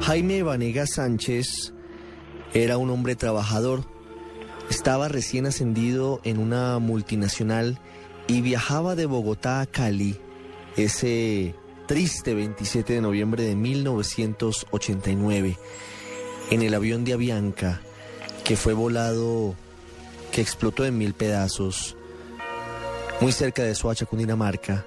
Jaime Vanega Sánchez era un hombre trabajador. Estaba recién ascendido en una multinacional y viajaba de Bogotá a Cali ese triste 27 de noviembre de 1989 en el avión de Avianca que fue volado, que explotó en mil pedazos muy cerca de Soacha, Cundinamarca,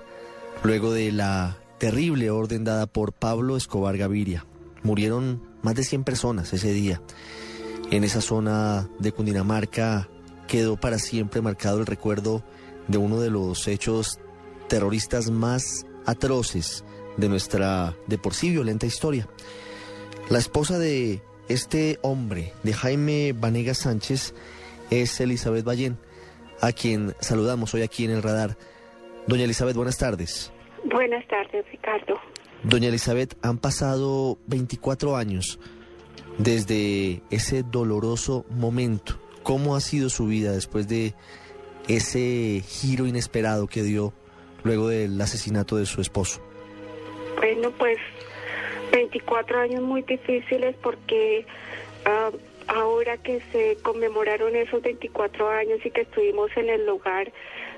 luego de la terrible orden dada por Pablo Escobar Gaviria. Murieron más de 100 personas ese día. En esa zona de Cundinamarca quedó para siempre marcado el recuerdo de uno de los hechos terroristas más atroces de nuestra de por sí violenta historia. La esposa de este hombre, de Jaime Vanegas Sánchez, es Elizabeth Ballén a quien saludamos hoy aquí en el radar. Doña Elizabeth, buenas tardes. Buenas tardes, Ricardo. Doña Elizabeth, han pasado 24 años desde ese doloroso momento. ¿Cómo ha sido su vida después de ese giro inesperado que dio luego del asesinato de su esposo? Bueno, pues 24 años muy difíciles porque ah, ahora que se conmemoraron esos 24 años y que estuvimos en el lugar,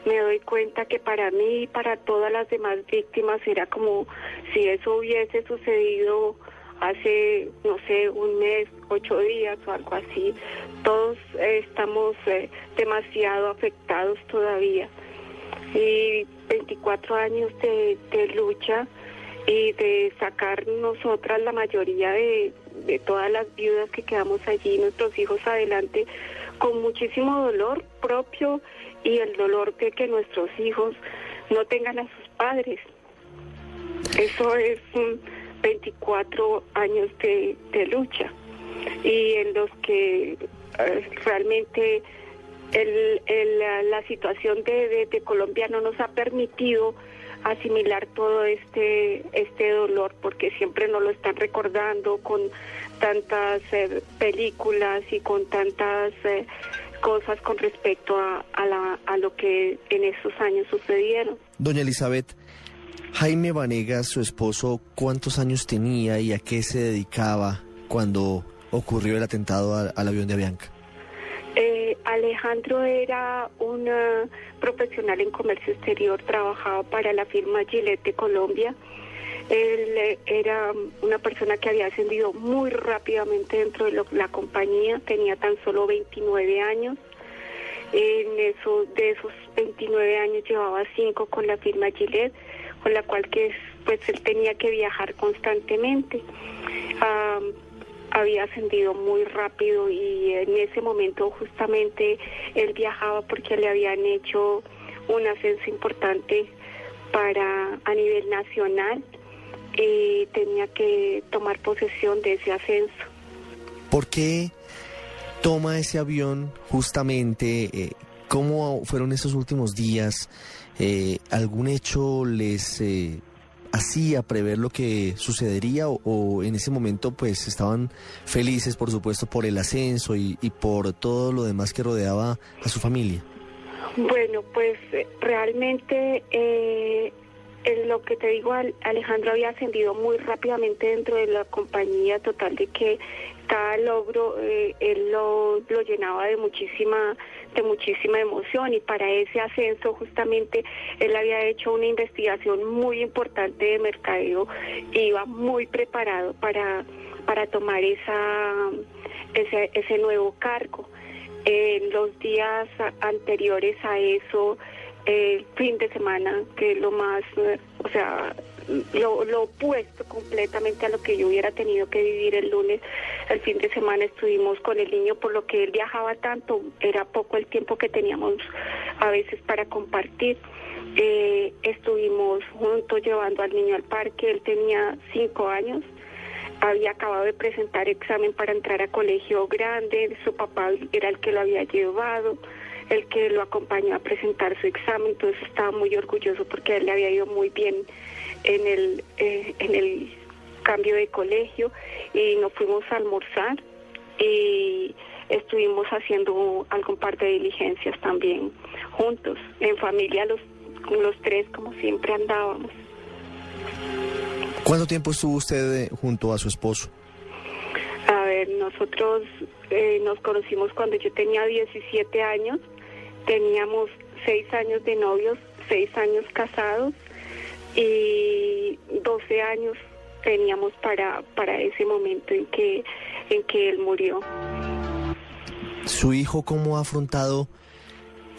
me doy cuenta que para mí y para todas las demás víctimas era como si eso hubiese sucedido hace, no sé, un mes, ocho días o algo así. Todos estamos eh, demasiado afectados todavía. Y 24 años de, lucha y de sacar nosotras la mayoría de todas las viudas que quedamos allí, nuestros hijos adelante, con muchísimo dolor propio y el dolor de que nuestros hijos no tengan a sus padres. Eso es 24 años de, de lucha y en los que eh, realmente la, situación de, de Colombia no nos ha permitido asimilar todo este este dolor porque siempre nos lo están recordando con tantas eh, películas y con tantas eh, cosas con respecto a, a, la, a lo que en esos años sucedieron. Doña Elizabeth, Jaime Vanegas, su esposo, ¿cuántos años tenía y a qué se dedicaba cuando ocurrió el atentado al, al avión de Avianca? Eh, Alejandro era un profesional en comercio exterior, trabajaba para la firma Gillette de Colombia. Él eh, era una persona que había ascendido muy rápidamente dentro de la compañía, tenía tan solo 29 años. En eso, de esos 29 años llevaba 5 con la firma Gillette, con la cual que pues él tenía que viajar constantemente. Había ascendido muy rápido y en ese momento justamente él viajaba porque le habían hecho un ascenso importante para a nivel nacional y tenía que tomar posesión de ese ascenso. ¿Por qué toma ese avión justamente? Eh, ¿Cómo fueron esos últimos días? Eh, ¿Algún hecho les eh, hacía prever lo que sucedería o, en ese momento pues estaban felices por supuesto por el ascenso y, y por todo lo demás que rodeaba a su familia? Bueno, pues realmente eh, en lo que te digo, Alejandro había ascendido muy rápidamente dentro de la compañía, total de que cada logro eh, él lo, lo llenaba de muchísima de muchísima emoción y para ese ascenso justamente él había hecho una investigación muy importante de mercadeo y iba muy preparado para, para tomar esa, ese, ese nuevo cargo. En los días anteriores a eso, el fin de semana, que es lo más, o sea, lo, lo opuesto completamente a lo que yo hubiera tenido que vivir el lunes. El fin de semana estuvimos con el niño, por lo que él viajaba tanto, era poco el tiempo que teníamos a veces para compartir. Eh, estuvimos juntos llevando al niño al parque, él tenía cinco años. había acabado de presentar examen para entrar a colegio grande, su papá era el que lo había llevado, el que lo acompañó a presentar su examen, entonces estaba muy orgulloso porque a él le había ido muy bien en el, eh, en el cambio de colegio y nos fuimos a almorzar y estuvimos haciendo algún par de diligencias también juntos, en familia los, los tres como siempre andábamos. ¿Cuánto tiempo estuvo usted eh, junto a su esposo? A ver, nosotros eh, nos conocimos cuando yo tenía 17 años, teníamos 6 años de novios, 6 años casados y 12 años teníamos para, para ese momento en que, en que él murió. ¿Su hijo cómo ha afrontado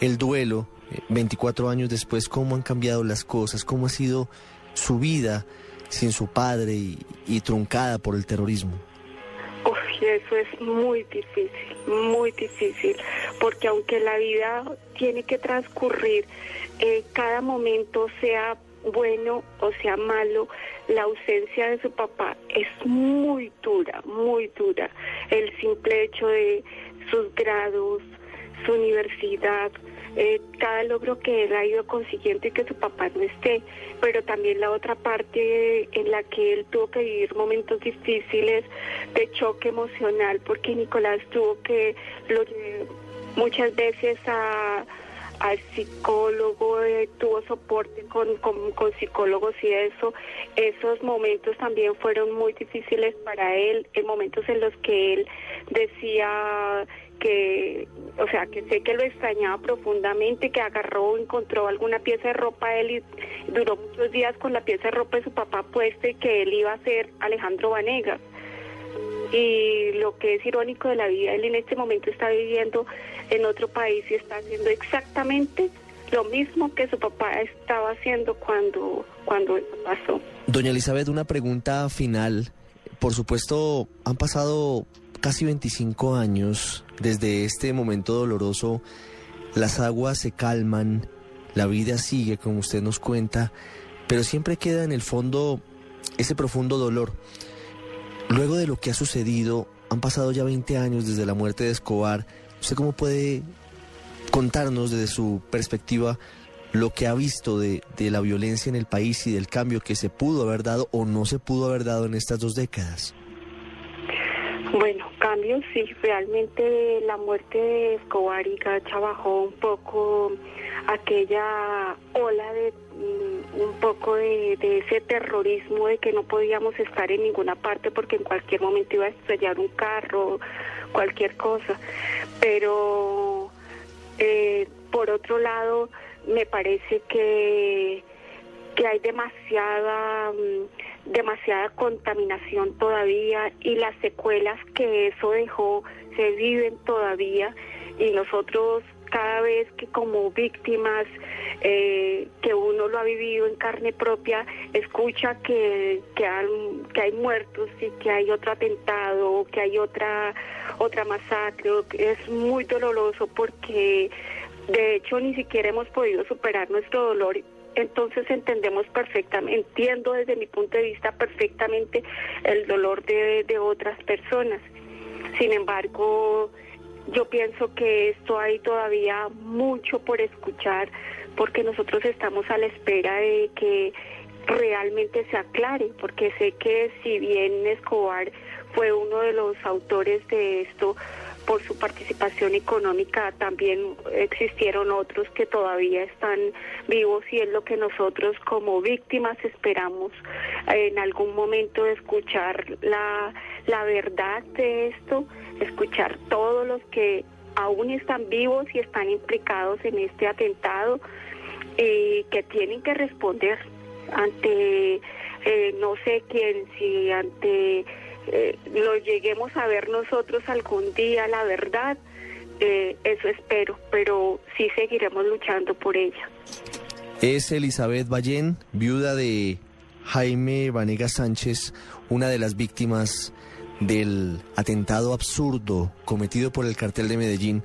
el duelo 24 años después? ¿Cómo han cambiado las cosas? ¿Cómo ha sido su vida sin su padre y, truncada por el terrorismo? Eso es muy difícil, muy difícil, porque aunque la vida tiene que transcurrir, eh, cada momento sea bueno o sea malo, la ausencia de su papá es muy dura, muy dura. El simple hecho de sus grados, su universidad, eh, cada logro que él ha ido consiguiendo y que su papá no esté, pero también la otra parte en la que él tuvo que vivir momentos difíciles de choque emocional, porque Nicolás tuvo que muchas veces a al psicólogo, eh, tuvo soporte con, con, psicólogos y eso. Esos momentos también fueron muy difíciles para él, en momentos en los que él decía que, o sea, que sé que lo extrañaba profundamente, que agarró, encontró alguna pieza de ropa él y duró muchos días con la pieza de ropa de su papá puesta que él iba a ser Alejandro Vanegas. Y lo que es irónico de la vida, él en este momento está viviendo en otro país y está haciendo exactamente lo mismo que su papá estaba haciendo cuando, cuando pasó. Doña Elizabeth, una pregunta final. Por supuesto, han pasado casi 25 años desde este momento doloroso. Las aguas se calman, la vida sigue, como usted nos cuenta, pero siempre queda en el fondo ese profundo dolor. Luego de lo que ha sucedido, han pasado ya 20 años desde la muerte de Escobar. ¿Usted cómo puede contarnos desde su perspectiva lo que ha visto de, la violencia en el país y del cambio que se pudo haber dado o no se pudo haber dado en estas dos décadas? Bueno, cambios sí, realmente la muerte de Escobar y Gacha bajó un poco aquella ola de mm, un poco de, ese terrorismo de que no podíamos estar en ninguna parte porque en cualquier momento iba a estrellar un carro, cualquier cosa. Pero eh, por otro lado, me parece que, que hay demasiada, mm, demasiada contaminación todavía y las secuelas que eso dejó se viven todavía y nosotros cada vez que como víctimas eh, que uno lo ha vivido en carne propia, escucha que, que, hay muertos y que hay otro atentado, que hay otra, otra masacre, es muy doloroso porque de hecho ni siquiera hemos podido superar nuestro dolor entonces entendemos perfectamente, entiendo desde mi punto de vista perfectamente el dolor de, de otras personas. Sin embargo, yo pienso que esto hay todavía mucho por escuchar porque nosotros estamos a la espera de que realmente se aclare, porque sé que si bien Escobar fue uno de los autores de esto, por su participación económica también existieron otros que todavía están vivos y es lo que nosotros como víctimas esperamos en algún momento escuchar la, la verdad de esto, escuchar todos los que aún están vivos y están implicados en este atentado y que tienen que responder ante eh, no sé quién, si ante eh, lo lleguemos a ver nosotros algún día, la verdad, eh, eso espero, pero sí seguiremos luchando por ella. Es Elizabeth Ballén, viuda de Jaime Vanega Sánchez, una de las víctimas del atentado absurdo cometido por el cartel de Medellín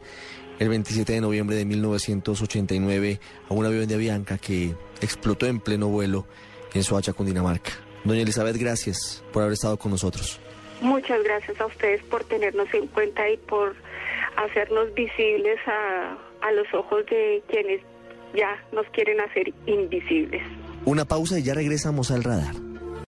el 27 de noviembre de 1989 a un avión de Avianca que explotó en pleno vuelo en Soacha, Cundinamarca. Doña Elizabeth, gracias por haber estado con nosotros. Muchas gracias a ustedes por tenernos en cuenta y por hacernos visibles a, a los ojos de quienes ya nos quieren hacer invisibles. Una pausa y ya regresamos al radar.